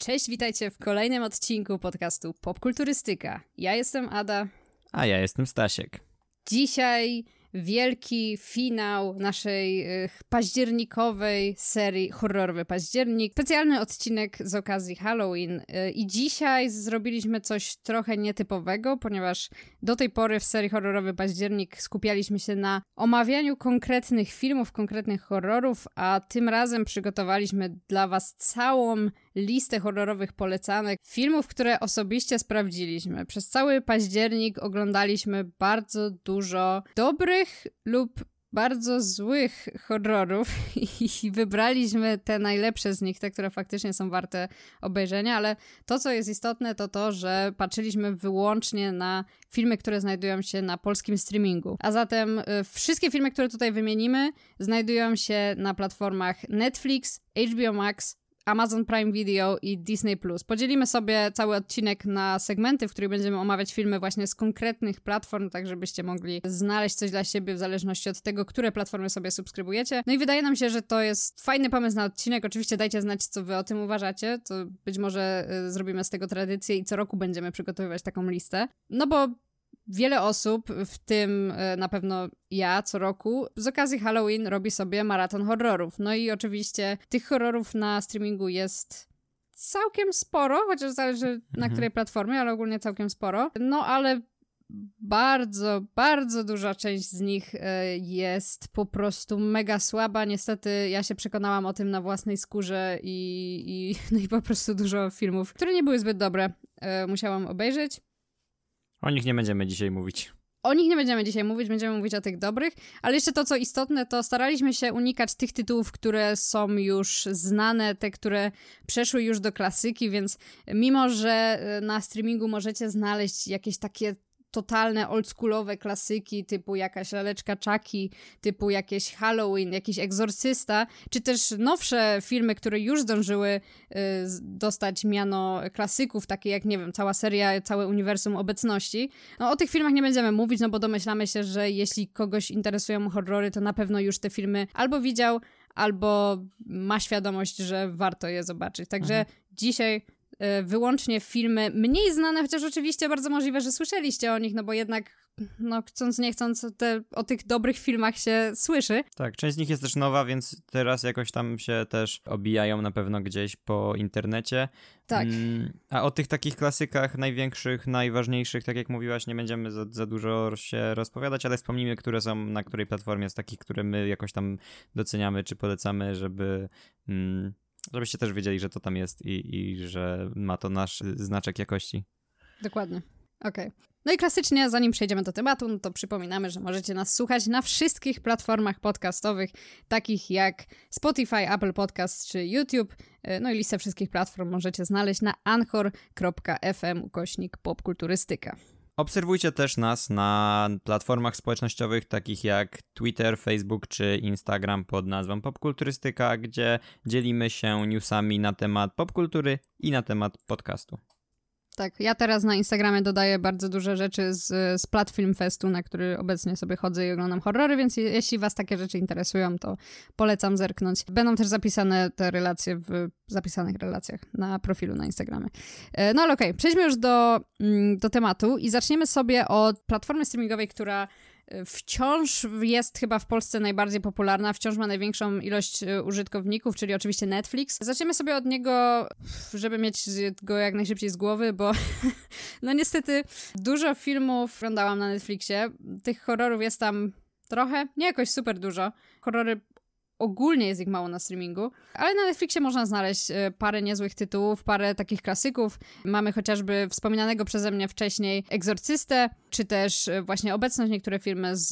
Cześć, witajcie w kolejnym odcinku podcastu Popkulturystyka. Ja jestem Ada. A ja jestem Stasiek. Dzisiaj wielki finał naszej październikowej serii Horrorowy Październik. Specjalny odcinek z okazji Halloween. Y, I dzisiaj zrobiliśmy coś trochę nietypowego, ponieważ do tej pory w serii Horrorowy Październik skupialiśmy się na omawianiu konkretnych filmów, konkretnych horrorów, a tym razem przygotowaliśmy dla Was całą listę horrorowych polecanek, filmów, które osobiście sprawdziliśmy. Przez cały październik oglądaliśmy bardzo dużo dobrych lub bardzo złych horrorów i wybraliśmy te najlepsze z nich, te, które faktycznie są warte obejrzenia, ale to, co jest istotne, to to, że patrzyliśmy wyłącznie na filmy, które znajdują się na polskim streamingu. A zatem y, wszystkie filmy, które tutaj wymienimy, znajdują się na platformach Netflix, HBO Max, Amazon Prime Video i Disney Plus. Podzielimy sobie cały odcinek na segmenty, w których będziemy omawiać filmy właśnie z konkretnych platform, tak żebyście mogli znaleźć coś dla siebie w zależności od tego, które platformy sobie subskrybujecie. No i wydaje nam się, że to jest fajny pomysł na odcinek. Oczywiście dajcie znać, co wy o tym uważacie. To być może y, zrobimy z tego tradycję i co roku będziemy przygotowywać taką listę. No bo Wiele osób, w tym e, na pewno ja co roku, z okazji Halloween robi sobie maraton horrorów. No i oczywiście tych horrorów na streamingu jest całkiem sporo, chociaż zależy na mhm. której platformie, ale ogólnie całkiem sporo. No ale bardzo, bardzo duża część z nich e, jest po prostu mega słaba. Niestety ja się przekonałam o tym na własnej skórze i, i, no i po prostu dużo filmów, które nie były zbyt dobre, e, musiałam obejrzeć. O nich nie będziemy dzisiaj mówić. O nich nie będziemy dzisiaj mówić, będziemy mówić o tych dobrych, ale jeszcze to, co istotne, to staraliśmy się unikać tych tytułów, które są już znane, te, które przeszły już do klasyki, więc mimo, że e, na streamingu możecie znaleźć jakieś takie totalne oldschoolowe klasyki, typu jakaś laleczka Chucky, typu jakieś Halloween, jakiś egzorcysta, czy też nowsze filmy, które już zdążyły y, dostać miano klasyków, takie jak, nie wiem, cała seria, całe uniwersum obecności. No o tych filmach nie będziemy mówić, no bo domyślamy się, że jeśli kogoś interesują horrory, to na pewno już te filmy albo widział, albo ma świadomość, że warto je zobaczyć. Także mhm. dzisiaj wyłącznie filmy mniej znane, chociaż oczywiście bardzo możliwe, że słyszeliście o nich, no bo jednak no chcąc nie chcąc te, o tych dobrych filmach się słyszy. Tak, część z nich jest też nowa, więc teraz jakoś tam się też obijają na pewno gdzieś po internecie. Tak. Mm, a o tych takich klasykach największych, najważniejszych, tak jak mówiłaś, nie będziemy za, za dużo się rozpowiadać, ale wspomnijmy, które są na której platformie z takich, które my jakoś tam doceniamy czy polecamy, żeby... Mm, Żebyście też wiedzieli, że to tam jest i, i że ma to nasz znaczek jakości. Dokładnie. Okej. Okay. No i klasycznie, zanim przejdziemy do tematu, no to przypominamy, że możecie nas słuchać na wszystkich platformach podcastowych, takich jak Spotify, Apple Podcast czy YouTube. E, no i listę wszystkich platform możecie znaleźć na anchor.fm ukośnik popkulturystyka. Obserwujcie też nas na platformach społecznościowych takich jak Twitter, Facebook czy Instagram pod nazwą Popkulturystyka, gdzie dzielimy się newsami na temat popkultury i na temat podcastu. Tak, ja teraz na Instagramie dodaję bardzo duże rzeczy z, z Platfilm Festu, na który obecnie sobie chodzę i oglądam horrory, więc jeśli was takie rzeczy interesują, to polecam zerknąć. Będą też zapisane te relacje w zapisanych relacjach na profilu na Instagramie. E, no ale okej, okay, przejdźmy już do, mm, do tematu i zaczniemy sobie od platformy streamingowej, która wciąż jest chyba w Polsce najbardziej popularna, wciąż ma największą ilość e, użytkowników, czyli oczywiście Netflix. Zaczniemy sobie od niego, żeby mieć go jak najszybciej z głowy, bo no niestety dużo filmów oglądałam na Netflixie. Tych horrorów jest tam trochę, nie jakoś super dużo. Horrory ogólnie jest ich mało na streamingu, ale na Netflixie można znaleźć e, parę niezłych tytułów, parę takich klasyków. Mamy chociażby wspominanego przeze mnie wcześniej Egzorcystę, czy też e, właśnie Obecność, niektóre filmy z,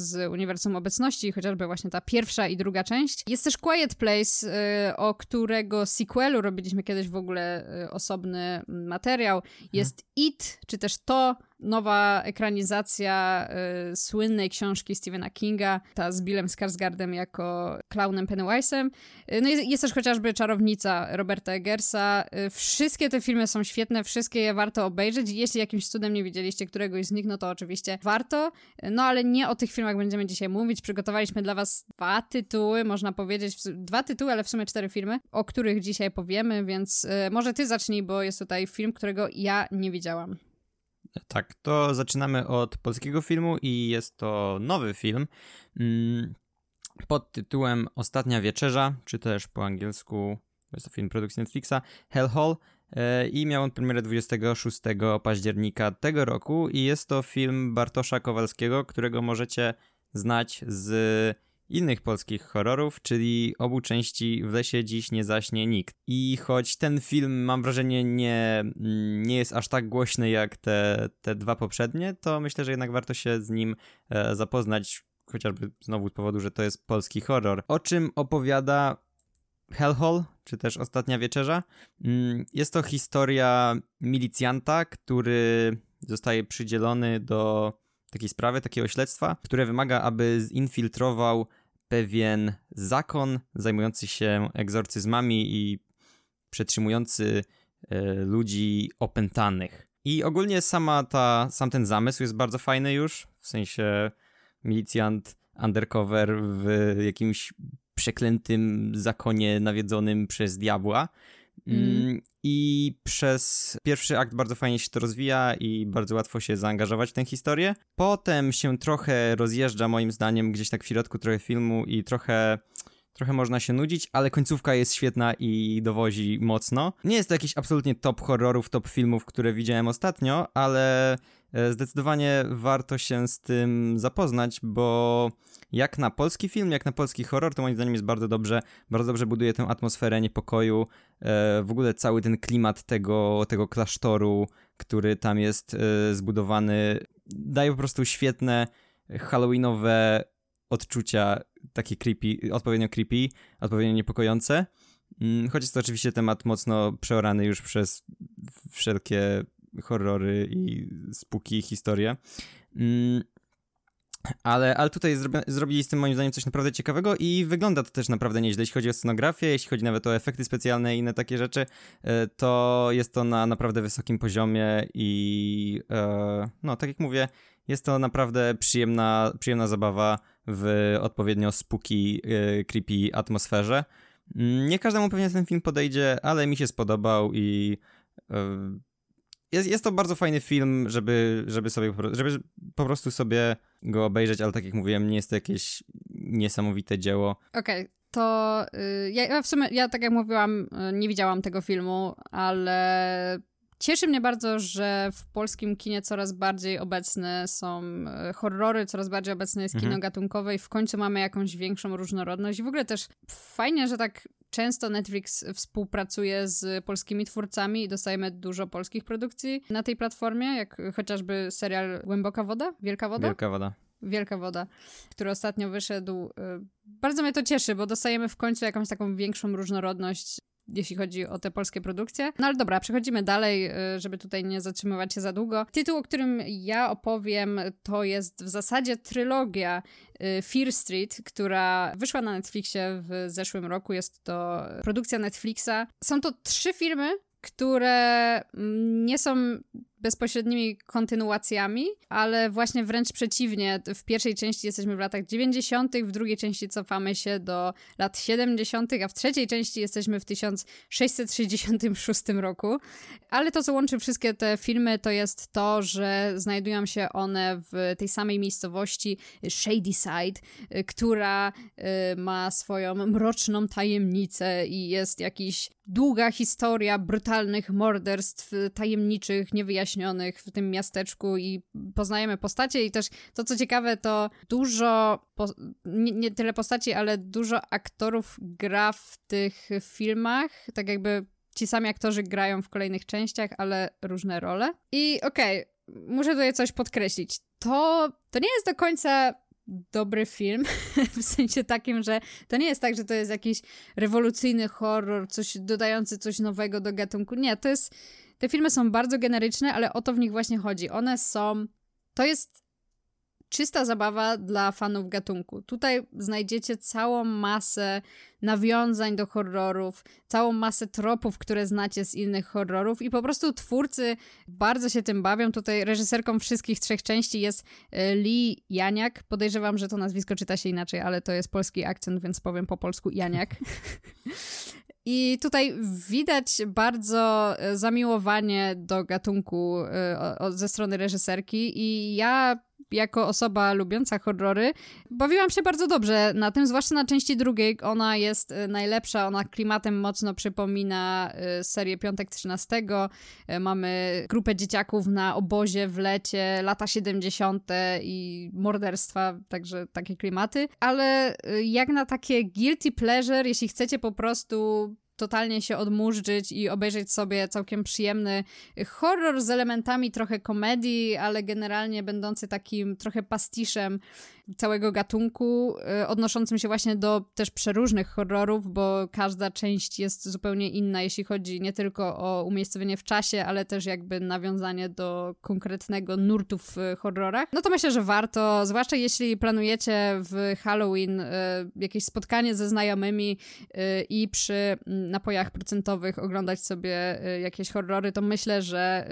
z Uniwersum Obecności, chociażby właśnie ta pierwsza i druga część. Jest też Quiet Place, e, o którego sequelu robiliśmy kiedyś w ogóle osobny materiał. Jest hmm. It, czy też To, nowa ekranizacja y, słynnej książki Stephena Kinga, ta z Billem Skarsgardem jako klaunem Pennywise'em. Y, no jest, jest też chociażby Czarownica Roberta Eggersa. Y, wszystkie te filmy są świetne, wszystkie je warto obejrzeć. Jeśli jakimś cudem nie widzieliście któregoś któryś z nich, no to oczywiście warto. No ale nie o tych filmach będziemy dzisiaj mówić. Przygotowaliśmy dla was dwa tytuły, można powiedzieć, dwa tytuły, ale w sumie cztery filmy, o których dzisiaj powiemy, więc y, może ty zacznij, bo jest tutaj film, którego ja nie widziałam. Tak, to zaczynamy od polskiego filmu i jest to nowy film mm, pod tytułem Ostatnia Wieczerza, czy też po angielsku, jest to film produkcji Netflixa, Hell Hall e, i miał on premierę 26 października tego roku i jest to film Bartosza Kowalskiego, którego możecie znać z innych polskich horrorów, czyli obu części W lesie dziś nie zaśnie nikt. I choć ten film, mam wrażenie, nie, nie jest aż tak głośny jak te, te dwa poprzednie, to myślę, że jednak warto się z nim e, zapoznać, chociażby znowu z powodu, że to jest polski horror. O czym opowiada Hellhole, czy też Ostatnia Wieczerza? Mm, jest to historia milicjanta, który zostaje przydzielony do takiej sprawy, takiego śledztwa, które wymaga, aby zinfiltrował pewien zakon zajmujący się egzorcyzmami i przetrzymujący e, ludzi opętanych. I ogólnie sama ta, sam ten zamysł jest bardzo fajny już, w sensie milicjant undercover w jakimś przeklętym zakonie nawiedzonym przez diabła. Mm. mm. I przez pierwszy akt bardzo fajnie się to rozwija i bardzo łatwo się zaangażować w tę historię. Potem się trochę rozjeżdża, moim zdaniem, gdzieś tak w środku trochę filmu i trochę trochę można się nudzić, ale końcówka jest świetna i dowozi mocno. Nie jest to jakiś absolutnie top horrorów, top filmów, które widziałem ostatnio, ale zdecydowanie warto się z tym zapoznać, bo jak na polski film, jak na polski horror, to moim zdaniem jest bardzo dobrze, bardzo dobrze buduje tę atmosferę niepokoju, e, w ogóle cały ten klimat tego, tego klasztoru, który tam jest e, zbudowany, daje po prostu świetne halloweenowe odczucia, takie creepy, odpowiednio creepy, odpowiednio niepokojące. Mm, choć jest to oczywiście temat mocno przeorany już przez wszelkie horrory i spuki historie. Mm, ale, ale tutaj zrobi, zrobili z tym moim zdaniem coś naprawdę ciekawego i wygląda to też naprawdę nieźle. Jeśli chodzi o scenografię, jeśli chodzi nawet o efekty specjalne i inne takie rzeczy, e, to jest to na naprawdę wysokim poziomie i e, no, tak jak mówię, jest to naprawdę przyjemna, przyjemna zabawa w odpowiednio spooky, e, creepy atmosferze. Mm, nie każdemu pewnie ten film podejdzie, ale mi się spodobał i jest, jest to bardzo fajny film, żeby, żeby sobie żeby po prostu sobie go obejrzeć, ale tak jak mówiłem, nie jest to jakieś niesamowite dzieło. Okej, okay, to y, ja w sumie, ja tak jak mówiłam, y, nie widziałam tego filmu, ale Cieszy mnie bardzo, że w polskim kinie coraz bardziej obecne są y, horrory, coraz bardziej obecne jest kino mhm. gatunkowe i w końcu mamy jakąś większą różnorodność. I w ogóle też fajnie, że tak często Netflix współpracuje z polskimi twórcami i dostajemy dużo polskich produkcji na tej platformie, jak chociażby serial Głęboka Woda? Wielka Woda? Wielka Woda. Wielka Woda, który ostatnio wyszedł. Y, bardzo mnie to cieszy, bo dostajemy w końcu jakąś taką większą różnorodność jeśli chodzi o te polskie produkcje. No ale dobra, przechodzimy dalej, y, żeby tutaj nie zatrzymywać się za długo. Tytuł, o którym ja opowiem, to jest w zasadzie trylogia y, Fear Street, która wyszła na Netflixie w zeszłym roku. Jest to produkcja Netflixa. Są to trzy filmy, które mm, nie są bezpośrednimi kontynuacjami, ale właśnie wręcz przeciwnie. W pierwszej części jesteśmy w latach 90., w drugiej części cofamy się do lat 70., a w trzeciej części jesteśmy w 1666 roku. Ale to, co łączy wszystkie te filmy, to jest to, że znajdują się one w tej samej miejscowości Shadyside, która y, ma swoją mroczną tajemnicę i jest jakiś długa historia brutalnych morderstw tajemniczych, niewyjaśnionych w tym miasteczku i poznajemy postacie i też to, co ciekawe, to dużo, po, nie, nie, tyle postaci, ale dużo aktorów gra w tych filmach, tak jakby ci sami aktorzy grają w kolejnych częściach, ale różne role. I okej, okay, muszę tutaj coś podkreślić. To, to nie jest do końca dobry film, w sensie takim, że to nie jest tak, że to jest jakiś rewolucyjny horror, coś dodający coś nowego do gatunku. Nie, to jest te filmy są bardzo generyczne, ale o to w nich właśnie chodzi. One są. To jest czysta zabawa dla fanów gatunku. Tutaj znajdziecie całą masę nawiązań do horrorów, całą masę tropów, które znacie z innych horrorów i po prostu twórcy bardzo się tym bawią. Tutaj reżyserką wszystkich trzech części jest e, Lee Janiak. Podejrzewam, że to nazwisko czyta się inaczej, ale to jest polski akcent, więc powiem po polsku Janiak. I tutaj widać bardzo e, zamiłowanie do gatunku e, ze strony reżyserki i ja jako osoba lubiąca horrory, bawiłam się bardzo dobrze na tym, zwłaszcza na części drugiej. Ona jest y, najlepsza, ona klimatem mocno przypomina y, serię Piątek 13. Y, mamy grupę dzieciaków na obozie w lecie, lata 70. i morderstwa, także takie klimaty. Ale jak na takie guilty pleasure, jeśli chcecie po prostu totalnie się odmurzyć i obejrzeć sobie całkiem przyjemny horror z elementami trochę komedii, ale generalnie będący takim trochę pastiszem całego gatunku, y, odnoszącym się właśnie do też przeróżnych horrorów, bo każda część jest zupełnie inna, jeśli chodzi nie tylko o umiejscowienie w czasie, ale też jakby nawiązanie do konkretnego nurtu w horrorach. No to myślę, że warto, zwłaszcza jeśli planujecie w Halloween y, jakieś spotkanie ze znajomymi y, i przy mm, napojach procentowych oglądać sobie jakieś horrory, to myślę, że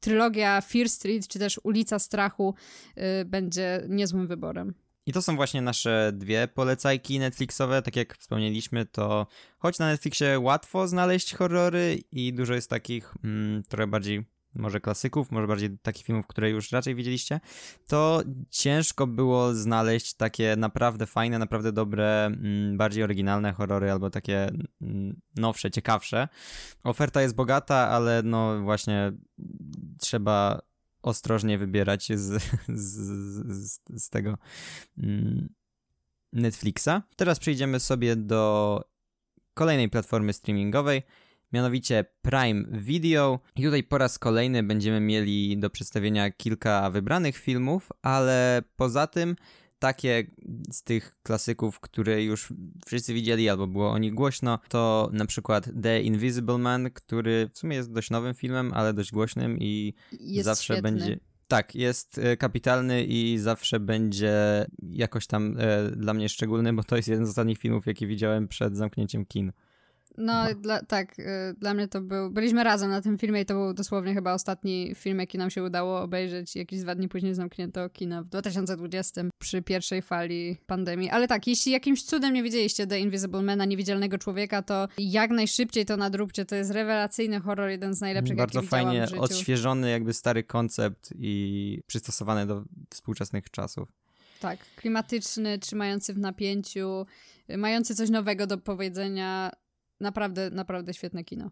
trylogia Fear Street, czy też Ulica Strachu y, będzie niezłym wyborem. I to są właśnie nasze dwie polecajki Netflixowe. Tak jak wspomnieliśmy, to choć na Netflixie łatwo znaleźć horrory i dużo jest takich mm, trochę bardziej może klasyków, może bardziej takich filmów, które już raczej widzieliście, to ciężko było znaleźć takie naprawdę fajne, naprawdę dobre, mm, bardziej oryginalne horrory albo takie mm, nowsze, ciekawsze. Oferta jest bogata, ale no właśnie trzeba ostrożnie wybierać z, z, z, z tego mm, Netflixa. Teraz przejdziemy sobie do kolejnej platformy streamingowej, mianowicie Prime Video. I tutaj po raz kolejny będziemy mieli do przedstawienia kilka wybranych filmów, ale poza tym takie z tych klasyków, które już wszyscy widzieli albo było o nich głośno, to na przykład The Invisible Man, który w sumie jest dość nowym filmem, ale dość głośnym i jest zawsze świetny. będzie. Tak, jest e, kapitalny i zawsze będzie jakoś tam e, dla mnie szczególny, bo to jest jeden z ostatnich filmów, jaki widziałem przed zamknięciem kin. No, dla, tak, y, dla mnie to był. Byliśmy razem na tym filmie i to był dosłownie chyba ostatni film, jaki nam się udało obejrzeć. Jakieś dwa dni później zamknięto kino w 2020 przy pierwszej fali pandemii. Ale tak, jeśli jakimś cudem nie widzieliście The Invisible Mana, Niewidzialnego Człowieka, to jak najszybciej to nadróbcie. To jest rewelacyjny horror, jeden z najlepszych, Bardzo jaki fajnie odświeżony, jakby stary koncept i przystosowany do współczesnych czasów. Tak, klimatyczny, trzymający w napięciu, y, mający coś nowego do powiedzenia Naprawdę, naprawdę świetne kino.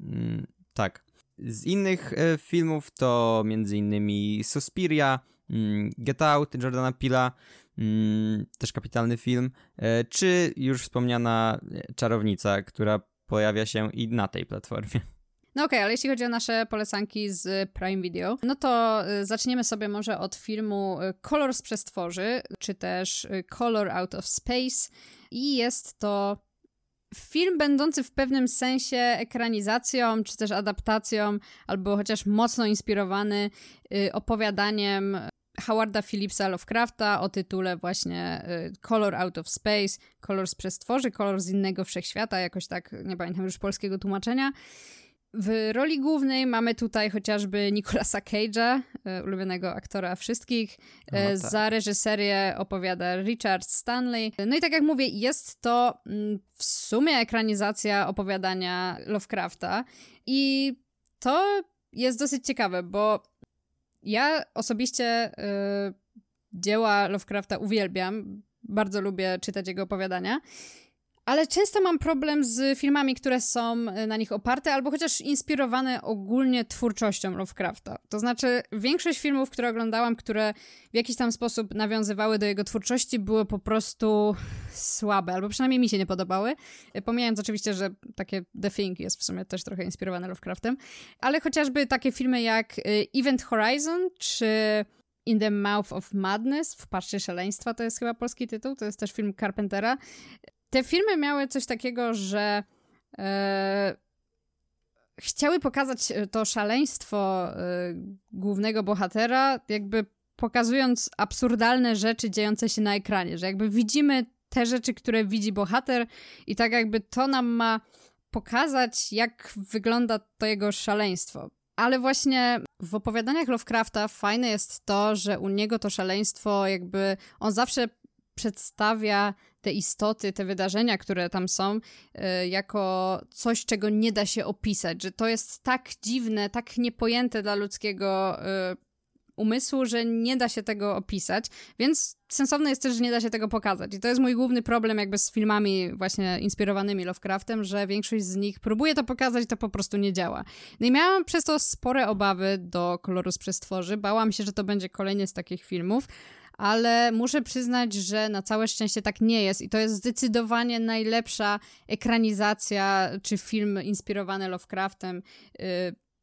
Mm, tak. Z innych e, filmów to innymi Suspiria, mm, Get Out Jordana Pila, mm, też kapitalny film, e, czy już wspomniana e, Czarownica, która pojawia się i na tej platformie. No okej, okay, ale jeśli chodzi o nasze polecanki z Prime Video, no to zaczniemy sobie może od filmu Color z przestworzy, czy też Color Out of Space i jest to film będący w pewnym sensie ekranizacją, czy też adaptacją, albo chociaż mocno inspirowany y, opowiadaniem Howarda Phillipsa Lovecrafta o tytule właśnie y, Color Out of Space, kolor z przestworzy, kolor z innego wszechświata, jakoś tak, nie pamiętam już polskiego tłumaczenia. W roli głównej mamy tutaj chociażby Nicolasa Cage'a, e, ulubionego aktora wszystkich. E, tak. Za reżyserię opowiada Richard Stanley. No i tak jak mówię, jest to mm, w sumie ekranizacja opowiadania Lovecrafta i to jest dosyć ciekawe, bo ja osobiście y, dzieła Lovecrafta uwielbiam. Bardzo lubię czytać jego opowiadania. Ale często mam problem z filmami, które są e, na nich oparte, albo chociaż inspirowane ogólnie twórczością Lovecrafta. To znaczy, większość filmów, które oglądałam, które w jakiś tam sposób nawiązywały do jego twórczości, były po prostu słabe, albo przynajmniej mi się nie podobały. E, pomijając oczywiście, że takie The Thing jest w sumie też trochę inspirowane Lovecraftem, ale chociażby takie filmy jak e, Event Horizon, czy In the Mouth of Madness, w Paszczy Szaleństwa, to jest chyba polski tytuł, to jest też film Carpentera. Te filmy miały coś takiego, że e, chciały pokazać e, to szaleństwo e, głównego bohatera, jakby pokazując absurdalne rzeczy dziejące się na ekranie, że jakby widzimy te rzeczy, które widzi bohater i tak jakby to nam ma pokazać, jak wygląda to jego szaleństwo. Ale właśnie w opowiadaniach Lovecrafta fajne jest to, że u niego to szaleństwo jakby on zawsze przedstawia te istoty, te wydarzenia, które tam są, y, jako coś, czego nie da się opisać, że to jest tak dziwne, tak niepojęte dla ludzkiego y, umysłu, że nie da się tego opisać, więc sensowne jest też, że nie da się tego pokazać. I to jest mój główny problem jakby z filmami właśnie inspirowanymi Lovecraftem, że większość z nich próbuje to pokazać, to po prostu nie działa. No i miałam przez to spore obawy do Koloru z Przestworzy, bałam się, że to będzie kolejny z takich filmów, ale muszę przyznać, że na całe szczęście tak nie jest i to jest zdecydowanie najlepsza ekranizacja czy film inspirowany Lovecraftem. Yy,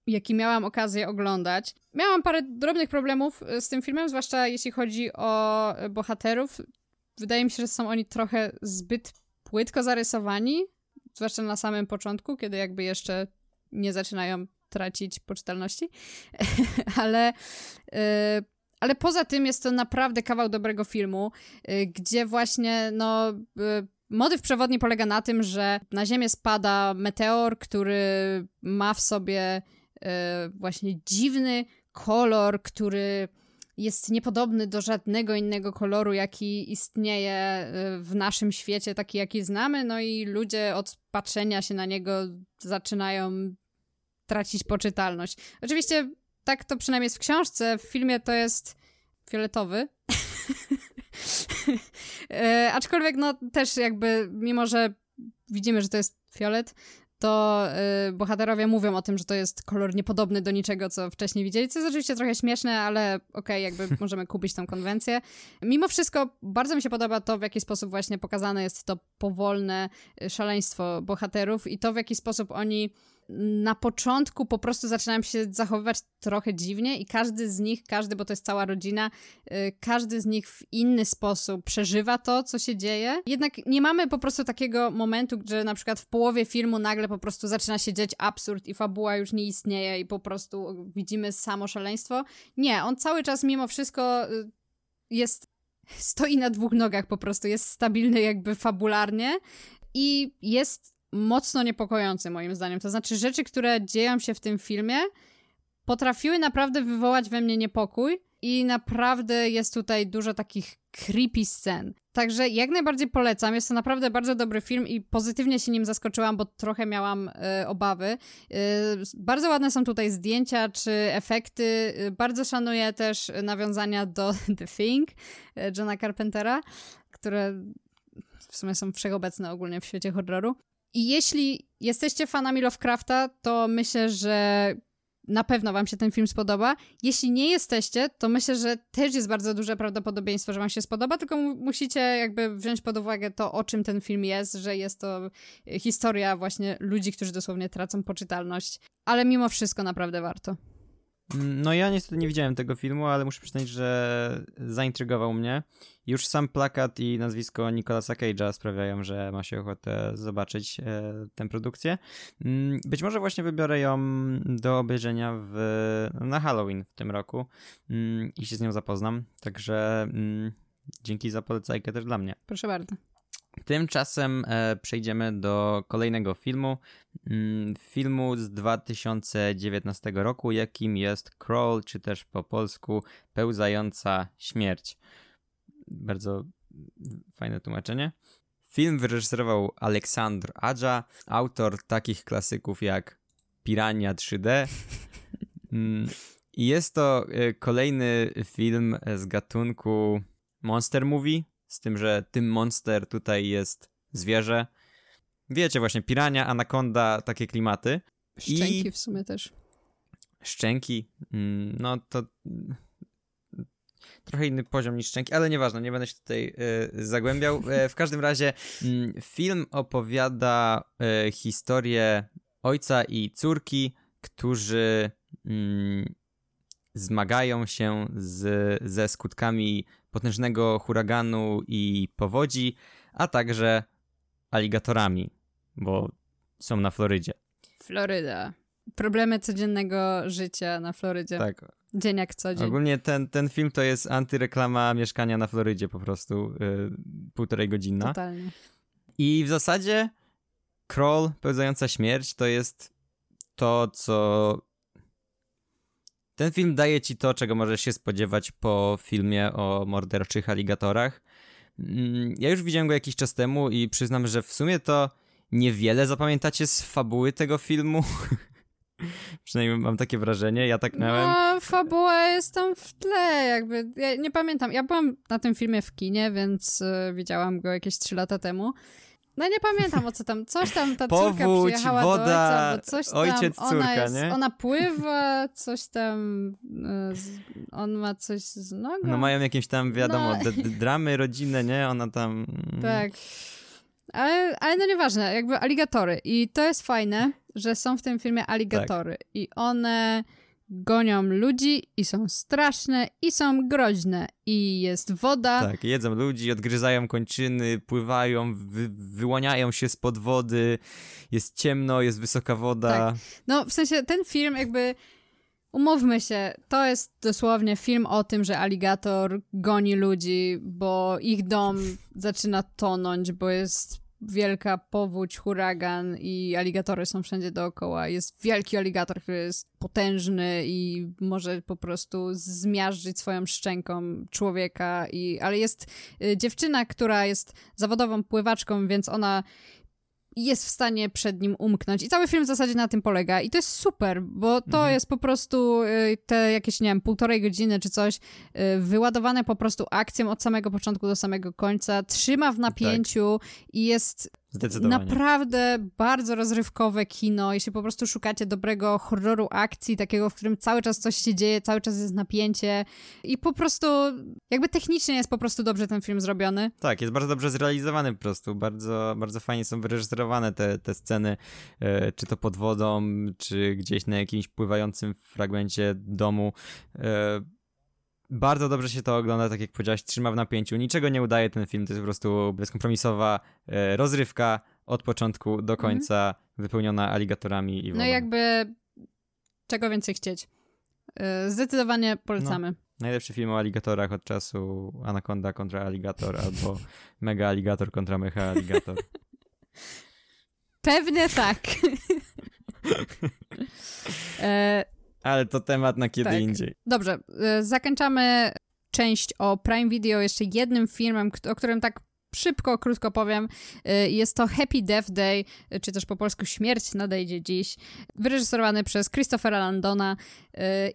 jaki miałam okazję oglądać. Miałam parę drobnych problemów y, z tym filmem, zwłaszcza jeśli chodzi o bohaterów. Wydaje mi się, że są oni trochę zbyt płytko zarysowani, zwłaszcza na samym początku, kiedy jakby jeszcze nie zaczynają tracić poczytalności. ale, yy, ale poza tym jest to naprawdę kawał dobrego filmu, yy, gdzie właśnie no. Yy, Motyw przewodni polega na tym, że na Ziemię spada meteor, który ma w sobie E, właśnie dziwny kolor, który jest niepodobny do żadnego innego koloru, jaki istnieje w naszym świecie, taki jaki znamy, no i ludzie od patrzenia się na niego zaczynają tracić poczytalność. Oczywiście tak to przynajmniej jest w książce, w filmie to jest fioletowy. e, aczkolwiek no też jakby, mimo że widzimy, że to jest fiolet, to y, bohaterowie mówią o tym, że to jest kolor niepodobny do niczego, co wcześniej widzieli, co jest oczywiście trochę śmieszne, ale okej, okay, jakby możemy kupić tą konwencję. Mimo wszystko bardzo mi się podoba to, w jaki sposób właśnie pokazane jest to powolne y, szaleństwo bohaterów i to, w jaki sposób oni na początku po prostu zaczynałem się zachowywać trochę dziwnie i każdy z nich, każdy, bo to jest cała rodzina, y, każdy z nich w inny sposób przeżywa to, co się dzieje. Jednak nie mamy po prostu takiego momentu, że na przykład w połowie filmu nagle po prostu zaczyna się dziać absurd i fabuła już nie istnieje i po prostu widzimy samo szaleństwo. Nie, on cały czas mimo wszystko y, jest stoi na dwóch nogach po prostu, jest stabilny jakby fabularnie i jest mocno niepokojący moim zdaniem. To znaczy rzeczy, które dzieją się w tym filmie potrafiły naprawdę wywołać we mnie niepokój i naprawdę jest tutaj dużo takich creepy scen. Także jak najbardziej polecam. Jest to naprawdę bardzo dobry film i pozytywnie się nim zaskoczyłam, bo trochę miałam y, obawy. Y, bardzo ładne są tutaj zdjęcia czy efekty. Y, bardzo szanuję też nawiązania do The Thing Johna Carpentera, które w sumie są wszechobecne ogólnie w świecie horroru. I jeśli jesteście fanami Lovecrafta, to myślę, że na pewno wam się ten film spodoba. Jeśli nie jesteście, to myślę, że też jest bardzo duże prawdopodobieństwo, że wam się spodoba, tylko musicie jakby wziąć pod uwagę to, o czym ten film jest, że jest to historia właśnie ludzi, którzy dosłownie tracą poczytalność. Ale mimo wszystko naprawdę warto. No ja niestety nie widziałem tego filmu, ale muszę przyznać, że zaintrygował mnie. Już sam plakat i nazwisko Nicolasa Cage'a sprawiają, że ma się ochotę zobaczyć e, tę produkcję. Mm, być może właśnie wybiorę ją do obejrzenia w, na Halloween w tym roku mm, i się z nią zapoznam. Także mm, dzięki za polecajkę też dla mnie. Proszę bardzo. Tymczasem e, przejdziemy do kolejnego filmu. Mm, filmu z 2019 roku, jakim jest Crawl, czy też po polsku Pełzająca Śmierć. Bardzo fajne tłumaczenie. Film wyreżyserował Aleksandr Adja, autor takich klasyków jak Pirania 3D. Mm, I jest to e, kolejny film z gatunku Monster Movie, z tym, że tym monster tutaj jest zwierzę. Wiecie właśnie, pirania, anakonda, takie klimaty. Szczęki I... w sumie też. Szczęki, mm, no to trochę inny poziom niż szczęki, ale nieważne, nie będę się tutaj y, zagłębiał. E, w każdym razie y, film opowiada y, historię ojca i córki, którzy mm, zmagają się z, ze skutkami potężnego huraganu i powodzi, a także aligatorami, bo są na Florydzie. Floryda. problemy codziennego życia na Florydzie. Tak. Dzień jak co dzień. Ogólnie ten, ten film to jest antyreklama mieszkania na Florydzie po prostu, yy, półtorej godzinna. Totalnie. I w zasadzie Kroll, pełzająca śmierć, to jest to, co... Ten film daje ci to, czego możesz się spodziewać po filmie o morderczych aligatorach. Mm, ja już widziałem go jakiś czas temu i przyznam, że w sumie to niewiele zapamiętacie z fabuły tego filmu. Przynajmniej mam takie wrażenie, ja tak miałem. No, fabuła jest tam w tle, jakby. Ja nie pamiętam. Ja byłam na tym filmie w kinie, więc y, widziałam go jakieś 3 lata temu. No nie pamiętam o co tam, coś tam ta Powódź, córka przyjechała woda, do ojca, bo coś tam, ojciec, ona córka, jest, nie? ona pływa, coś tam, z, on ma coś z nogą. No mają jakieś tam, wiadomo, No. d- d- dramy rodzinne, nie? Ona tam... mm, Tak. Ale, ale no nieważne, jakby aligatory. I to jest fajne, że są w tym filmie aligatory. I one gonią ludzi i są straszne i są groźne. I jest woda. Tak, jedzą ludzi, odgryzają kończyny, pływają, wy, wyłaniają się spod wody, jest ciemno, jest wysoka woda. Tak. No w sensie ten film jakby... Umówmy się, to jest dosłownie film o tym, że aligator goni ludzi, bo ich dom zaczyna tonąć, bo jest wielka powódź, huragan i aligatory są wszędzie dookoła. Jest wielki aligator, który jest potężny i może po prostu zmiażdżyć swoją szczęką człowieka. I, ale jest y, dziewczyna, która jest zawodową pływaczką, więc ona jest w stanie przed nim umknąć. I cały film w zasadzie na tym polega. I to jest super, bo to Mhm. jest po prostu y, te jakieś, nie wiem, półtorej godziny czy coś, y, wyładowane po prostu akcją od samego początku do samego końca, trzyma w napięciu i jest Zdecydowanie. naprawdę bardzo rozrywkowe kino. Jeśli po prostu szukacie dobrego horroru akcji, takiego, w którym cały czas coś się dzieje, cały czas jest napięcie i po prostu jakby technicznie jest po prostu dobrze ten film zrobiony. Tak, jest bardzo dobrze zrealizowany po prostu. Bardzo, bardzo fajnie są wyreżyserowane te, te sceny, e, czy to pod wodą, czy gdzieś na jakimś pływającym fragmencie domu. E, bardzo dobrze się to ogląda, tak jak powiedziałeś, trzyma w napięciu. Niczego nie udaje ten film, to jest po prostu bezkompromisowa e, rozrywka od początku do końca, wypełniona aligatorami i wodą. Mhm. No jakby czego więcej chcieć. Y, Zdecydowanie polecamy. Najlepszy film o aligatorach od czasu Anaconda kontra aligator albo Mega Aligator kontra Mecha Aligator. Pewnie tak. e, Ale to temat na kiedy Tak. indziej. Dobrze, y, zakończamy część o Prime Video jeszcze jednym filmem, o którym tak szybko, krótko powiem. Y, Jest to Happy Death Day, y, czy też po polsku Śmierć nadejdzie dziś, wyreżyserowany przez Christophera Landona.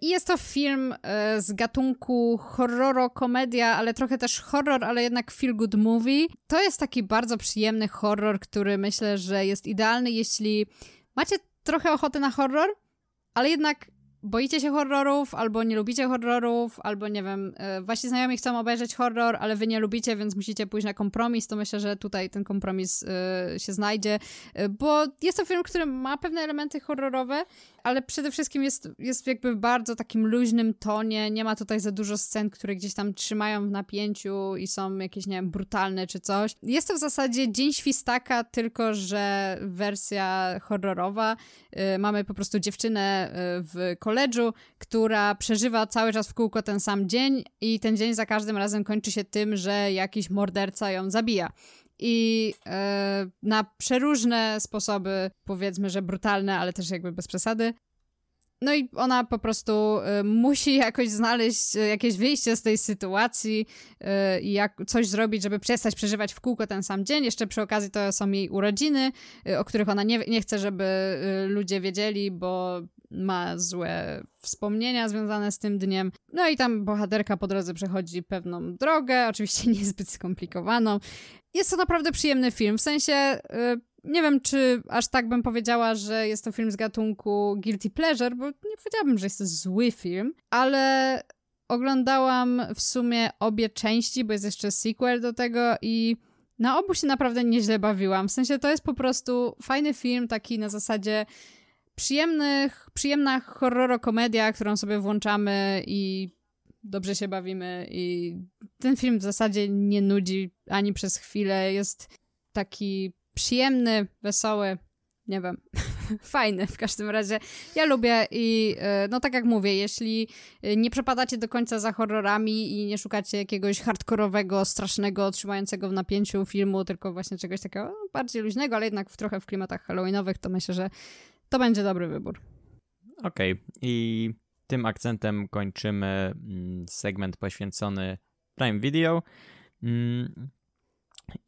I jest to film z gatunku horroro-komedia, ale trochę też horror, ale jednak feel good movie. To jest taki bardzo przyjemny horror, który myślę, że jest idealny, jeśli macie trochę ochotę na horror, ale jednak boicie się horrorów, albo nie lubicie horrorów, albo nie wiem, e, wasi znajomi chcą obejrzeć horror, ale wy nie lubicie, więc musicie pójść na kompromis, to myślę, że tutaj ten kompromis e, się znajdzie, e, bo jest to film, który ma pewne elementy horrorowe, ale przede wszystkim jest, jest jakby w bardzo takim luźnym tonie, nie ma tutaj za dużo scen, które gdzieś tam trzymają w napięciu i są jakieś, nie wiem, brutalne czy coś. Jest to w zasadzie Dzień Świstaka, tylko że wersja horrorowa. Y, Mamy po prostu dziewczynę y, w koledżu, która przeżywa cały czas w kółko ten sam dzień i ten dzień za każdym razem kończy się tym, że jakiś morderca ją zabija. I e, na przeróżne sposoby, powiedzmy, że brutalne, ale też jakby bez przesady. No i ona po prostu e, musi jakoś znaleźć e, jakieś wyjście z tej sytuacji i jak coś zrobić, żeby przestać przeżywać w kółko ten sam dzień. Jeszcze przy okazji to są jej urodziny, o których ona nie, nie chce, żeby ludzie wiedzieli, bo ma złe wspomnienia związane z tym dniem. No i tam bohaterka po drodze przechodzi pewną drogę, oczywiście niezbyt skomplikowaną. Jest to naprawdę przyjemny film, w sensie y, nie wiem, czy aż tak bym powiedziała, że jest to film z gatunku guilty pleasure, bo nie powiedziałabym, że jest to zły film, ale oglądałam w sumie obie części, bo jest jeszcze sequel do tego i na obu się naprawdę nieźle bawiłam. W sensie to jest po prostu fajny film, taki na zasadzie przyjemnych, przyjemna horroro-komedia, którą sobie włączamy i dobrze się bawimy i ten film w zasadzie nie nudzi ani przez chwilę. Jest taki przyjemny, wesoły, nie wiem. fajny w każdym razie. Ja lubię i e, no tak jak mówię, jeśli e, nie przepadacie do końca za horrorami i nie szukacie jakiegoś hardkorowego, strasznego, trzymającego w napięciu filmu, tylko właśnie czegoś takiego no, bardziej luźnego, ale jednak w trochę w klimatach halloweenowych, to myślę, że to będzie dobry wybór. Okej, okay. i tym akcentem kończymy mm, segment poświęcony Prime Video mm,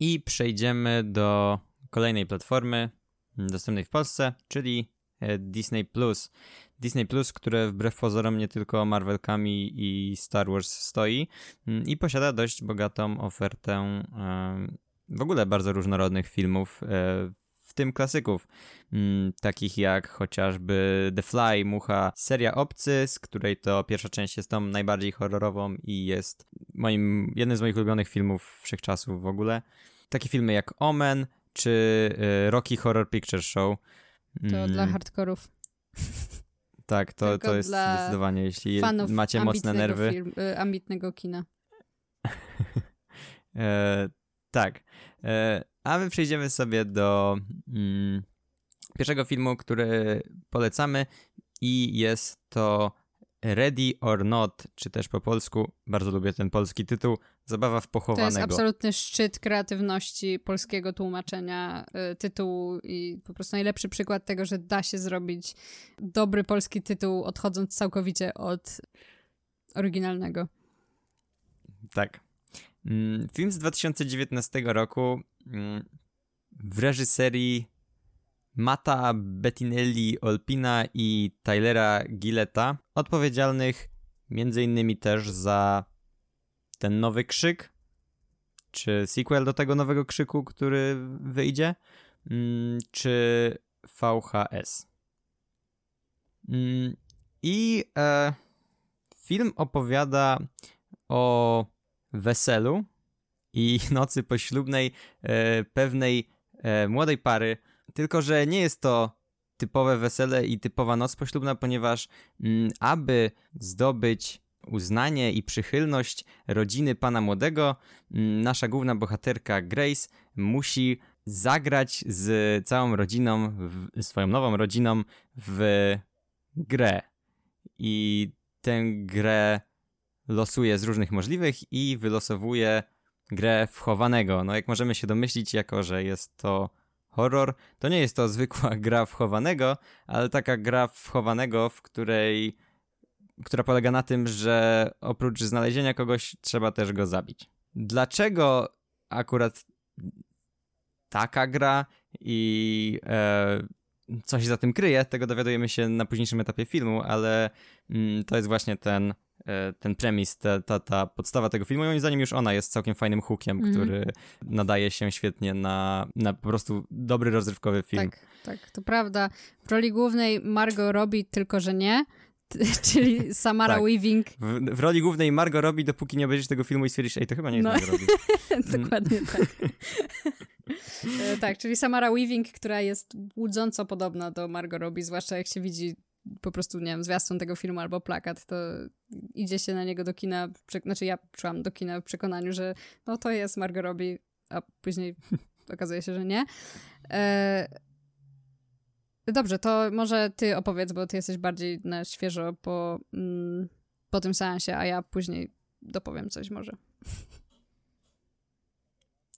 i przejdziemy do kolejnej platformy mm, dostępnej w Polsce, czyli e, Disney Plus. Disney Plus, które wbrew pozorom nie tylko Marvelkami i Star Wars stoi i posiada dość bogatą ofertę w ogóle bardzo różnorodnych filmów e, w tym klasyków, mm, takich jak chociażby The Fly, Mucha, seria Obcy, z której to pierwsza część jest tą najbardziej horrorową i jest moim, jednym z moich ulubionych filmów wszechczasów w ogóle. Takie filmy jak Omen czy y, Rocky Horror Picture Show. To mm. dla hardkorów. Tak, to, to jest zdecydowanie, jeśli macie mocne nerwy. Film, y, ambitnego kina. e, tak. E, a my przejdziemy sobie do mm, pierwszego filmu, który polecamy i jest to Ready or Not, czy też po polsku, bardzo lubię ten polski tytuł, Zabawa w pochowanego. To jest absolutny szczyt kreatywności polskiego tłumaczenia y, tytułu i po prostu najlepszy przykład tego, że da się zrobić dobry polski tytuł, odchodząc całkowicie od oryginalnego. Tak. Mm, film z 2019 roku mm, w reżyserii Mata Bettinelli Olpina i Tylera Gilleta, odpowiedzialnych między innymi też za ten nowy krzyk, czy sequel do tego nowego krzyku, który wyjdzie, mm, czy VHS. I e, film opowiada o weselu i nocy poślubnej e, pewnej e, młodej pary, tylko że nie jest to typowe wesele i typowa noc poślubna, ponieważ mm, aby zdobyć uznanie i przychylność rodziny pana młodego, mm, nasza główna bohaterka Grace musi zagrać z całą rodziną, w, swoją nową rodziną w grę. I tę grę losuje z różnych możliwych i wylosowuje grę wchowanego. No jak możemy się domyślić, jako że jest to horror, to nie jest to zwykła gra wchowanego, ale taka gra wchowanego, w której która polega na tym, że oprócz znalezienia kogoś trzeba też go zabić. Dlaczego akurat taka gra i e, co się za tym kryje, tego dowiadujemy się na późniejszym etapie filmu, ale mm, to jest właśnie ten ten premis, ta, ta, ta podstawa tego filmu. Moim zdaniem już ona jest całkiem fajnym hookiem, mm. który nadaje się świetnie na, na po prostu dobry rozrywkowy film. Tak, tak, to prawda. W roli głównej Margot robi tylko, że nie. Czyli Samara tak. Weaving. W, w, roli głównej Margot robi, dopóki nie obejrzysz tego filmu i stwierdzisz, ej, to chyba nie jest no. Margot robi. Dokładnie tak. E, tak, czyli Samara Weaving, która jest łudząco podobna do Margot Robbie, zwłaszcza jak się widzi po prostu, nie wiem, zwiastun tego filmu albo plakat, to idzie się na niego do kina, znaczy ja szłam do kina w przekonaniu, że no to jest Margot Robbie, a później okazuje się, że nie. E... Dobrze, to może ty opowiedz, bo ty jesteś bardziej na świeżo po, mm, po tym seansie, a ja później dopowiem coś może.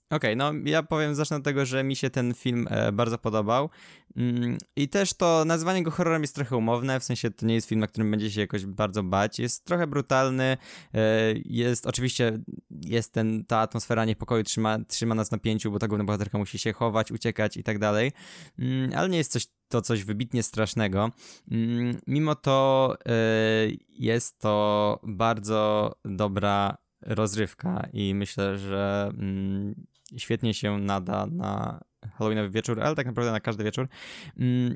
Okej, okay, no ja powiem, zacznę od tego, że mi się ten film e, bardzo podobał. Mm, I też to nazwanie go horrorem jest trochę umowne, w sensie to nie jest film, na którym będzie się jakoś bardzo bać. Jest trochę brutalny, e, jest oczywiście, jest ten, ta atmosfera niepokoju, trzyma, trzyma nas na pięciu, bo ta główna bohaterka musi się chować, uciekać i tak dalej. Mm, ale nie jest coś, to coś wybitnie strasznego. Mm, mimo to e, jest to bardzo dobra rozrywka i myślę, że świetnie się nada na Halloweenowy wieczór, ale tak naprawdę na każdy wieczór. Mm,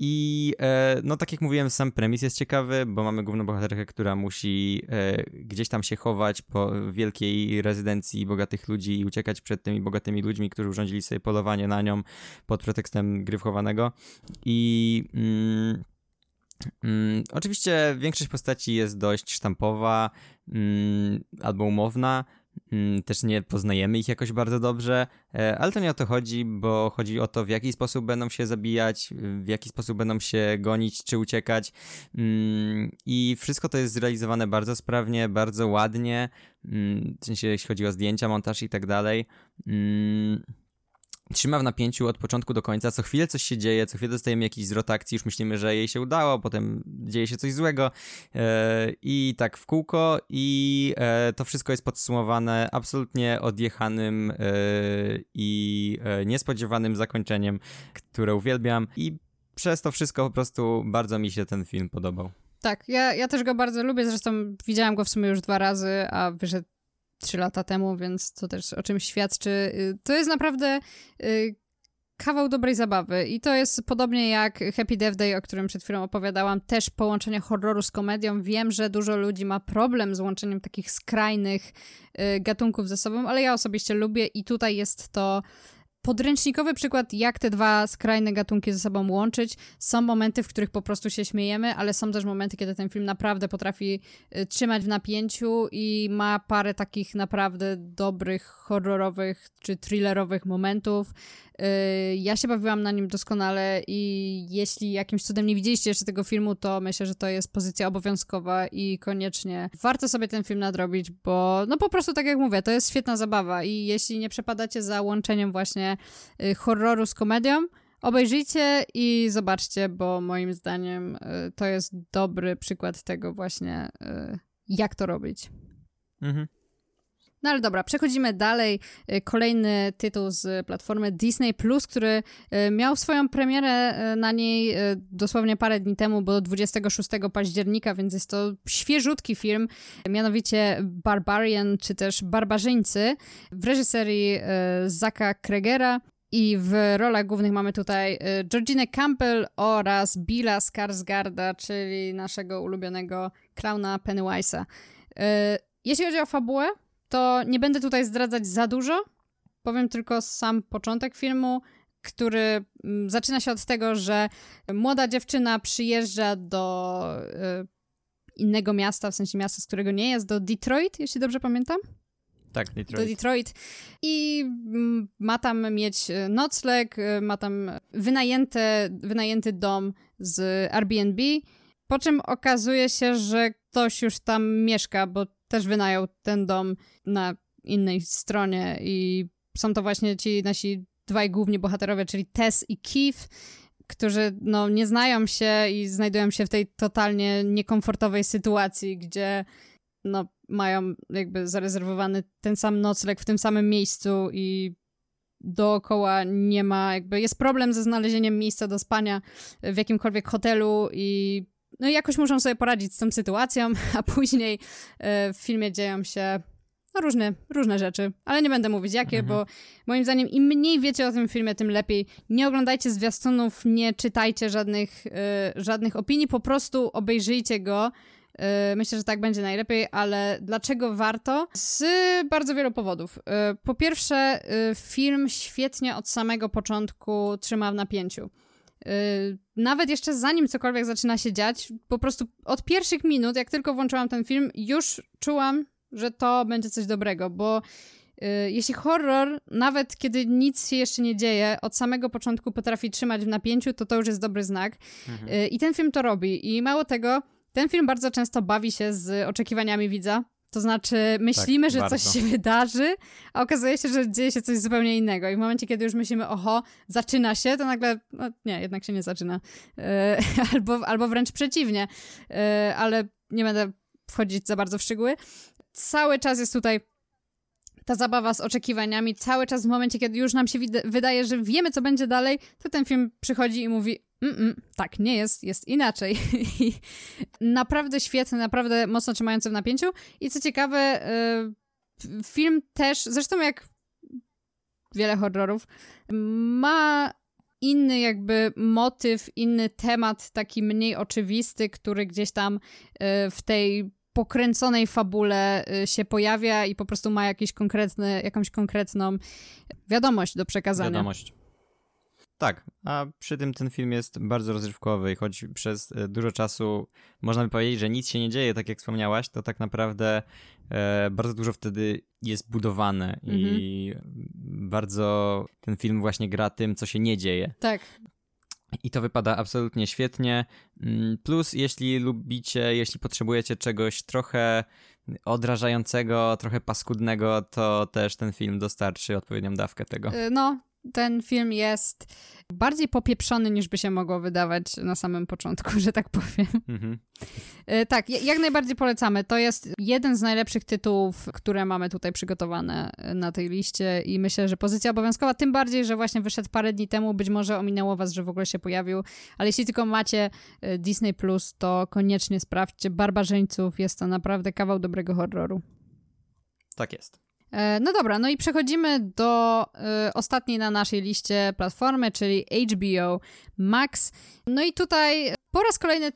I e, no tak jak mówiłem, sam premis jest ciekawy, bo mamy główną bohaterkę, która musi e, gdzieś tam się chować po wielkiej rezydencji bogatych ludzi i uciekać przed tymi bogatymi ludźmi, którzy urządzili sobie polowanie na nią pod pretekstem gry wchowanego. I mm, mm, oczywiście większość postaci jest dość sztampowa mm, albo umowna, też nie poznajemy ich jakoś bardzo dobrze, e, ale to nie o to chodzi, bo chodzi o to, w jaki sposób będą się zabijać, w jaki sposób będą się gonić czy uciekać. Mm, I wszystko to jest zrealizowane bardzo sprawnie, bardzo ładnie, mm, w sensie jeśli chodzi o zdjęcia, montaż i tak dalej trzyma w napięciu od początku do końca, co chwilę coś się dzieje, co chwilę dostajemy jakiś zwrot akcji, już myślimy, że jej się udało, potem dzieje się coś złego. E, i tak w kółko i e, to wszystko jest podsumowane absolutnie odjechanym e, i niespodziewanym zakończeniem, które uwielbiam. I przez to wszystko po prostu bardzo mi się ten film podobał. Tak, ja, ja też go bardzo lubię, zresztą widziałam go w sumie już dwa razy, a wyszedł trzy lata temu, więc to też o czym świadczy. Y, to jest naprawdę y, kawał dobrej zabawy i to jest podobnie jak Happy Death Day, o którym przed chwilą opowiadałam, też połączenie horroru z komedią. Wiem, że dużo ludzi ma problem z łączeniem takich skrajnych y, gatunków ze sobą, ale ja osobiście lubię i tutaj jest to podręcznikowy przykład, jak te dwa skrajne gatunki ze sobą łączyć. Są momenty, w których po prostu się śmiejemy, ale są też momenty, kiedy ten film naprawdę potrafi y, trzymać w napięciu i ma parę takich naprawdę dobrych, horrorowych czy thrillerowych momentów. Y, ja się bawiłam na nim doskonale i jeśli jakimś cudem nie widzieliście jeszcze tego filmu, to myślę, że to jest pozycja obowiązkowa i koniecznie warto sobie ten film nadrobić, bo no po prostu tak jak mówię, to jest świetna zabawa i jeśli nie przepadacie za łączeniem właśnie y, horroru z komedią, obejrzyjcie i zobaczcie, bo moim zdaniem y, to jest dobry przykład tego właśnie, jak to robić. Mhm. No ale dobra, przechodzimy dalej. Y, kolejny tytuł z platformy Disney Plus, który y, miał swoją premierę y, na niej dosłownie parę dni temu, bo 26 października, więc jest to świeżutki film, mianowicie Barbarian, czy też Barbarzyńcy w reżyserii Zaka Kregera. I w rolach głównych mamy tutaj Georgina Campbell oraz Billa Skarsgarda, czyli naszego ulubionego klauna Pennywise'a. Jeśli chodzi o fabułę, to nie będę tutaj zdradzać za dużo. Powiem tylko sam początek filmu, który mm, zaczyna się od tego, że młoda dziewczyna przyjeżdża do y, innego miasta, w sensie miasta, z którego nie jest, do Detroit, jeśli dobrze pamiętam. Tak, Detroit. Do Detroit. I mm, ma tam mieć y, nocleg, y, ma tam wynajęte, wynajęty dom z Airbnb, po czym okazuje się, że ktoś już tam mieszka, bo też wynajął ten dom na innej stronie i są to właśnie ci nasi dwaj główni bohaterowie, czyli Tess i Keith, którzy no, nie znają się i znajdują się w tej totalnie niekomfortowej sytuacji, gdzie no, mają jakby zarezerwowany ten sam nocleg w tym samym miejscu i dookoła nie ma, jakby jest problem ze znalezieniem miejsca do spania w jakimkolwiek hotelu i no i jakoś muszą sobie poradzić z tą sytuacją, a później e, w filmie dzieją się no, różne, różne rzeczy, ale nie będę mówić jakie, mhm. bo moim zdaniem im mniej wiecie o tym filmie, tym lepiej. Nie oglądajcie zwiastunów, nie czytajcie żadnych, e, żadnych opinii, po prostu obejrzyjcie go. E, myślę, że tak będzie najlepiej, ale dlaczego warto? Z bardzo wielu powodów. Po pierwsze, film świetnie od samego początku trzyma w napięciu. Y, nawet jeszcze zanim cokolwiek zaczyna się dziać, po prostu od pierwszych minut, jak tylko włączyłam ten film, już czułam, że to będzie coś dobrego, bo y, jeśli horror, nawet kiedy nic się jeszcze nie dzieje, od samego początku potrafi trzymać w napięciu, to to już jest dobry znak. Mhm. Y, I ten film to robi. I mało tego, ten film bardzo często bawi się z oczekiwaniami widza. To znaczy, myślimy, tak, że bardzo. coś się wydarzy, a okazuje się, że dzieje się coś zupełnie innego. I w momencie, kiedy już myślimy, oho, zaczyna się, to nagle, no nie, jednak się nie zaczyna. E, albo, albo wręcz przeciwnie. E, ale nie będę wchodzić za bardzo w szczegóły. Cały czas jest tutaj ta zabawa z oczekiwaniami, cały czas w momencie, kiedy już nam się wydaje, że wiemy, co będzie dalej, to ten film przychodzi i mówi: Mm -mm, tak, nie jest, jest inaczej. naprawdę świetny, naprawdę mocno trzymający w napięciu. I co ciekawe, y, film też, zresztą jak wiele horrorów, ma inny jakby motyw, inny temat, taki mniej oczywisty, który gdzieś tam y, w tej pokręconej fabule y, się pojawia i po prostu ma jakieś konkretne, jakąś konkretną wiadomość do przekazania. Wiadomość. Tak, a przy tym ten film jest bardzo rozrywkowy, choć przez e, dużo czasu można by powiedzieć, że nic się nie dzieje, tak jak wspomniałaś, to tak naprawdę e, bardzo dużo wtedy jest budowane mhm. i bardzo ten film właśnie gra tym, co się nie dzieje. Tak. I to wypada absolutnie świetnie. Mm, plus, jeśli lubicie, jeśli potrzebujecie czegoś trochę odrażającego, trochę paskudnego, to też ten film dostarczy odpowiednią dawkę tego. Y, no, ten film jest bardziej popieprzony niż by się mogło wydawać na samym początku, że tak powiem. Mhm. E, tak, jak najbardziej polecamy. To jest jeden z najlepszych tytułów, które mamy tutaj przygotowane e, na tej liście i myślę, że pozycja obowiązkowa, tym bardziej, że właśnie wyszedł parę dni temu, być może ominęło was, że w ogóle się pojawił, ale jeśli tylko macie e, Disney+, Plus, to koniecznie sprawdźcie Barbarzyńców, jest to naprawdę kawał dobrego horroru. Tak jest. E, no dobra, no i przechodzimy do y, ostatniej na naszej liście platformy, czyli HBO Max. No i tutaj po raz kolejny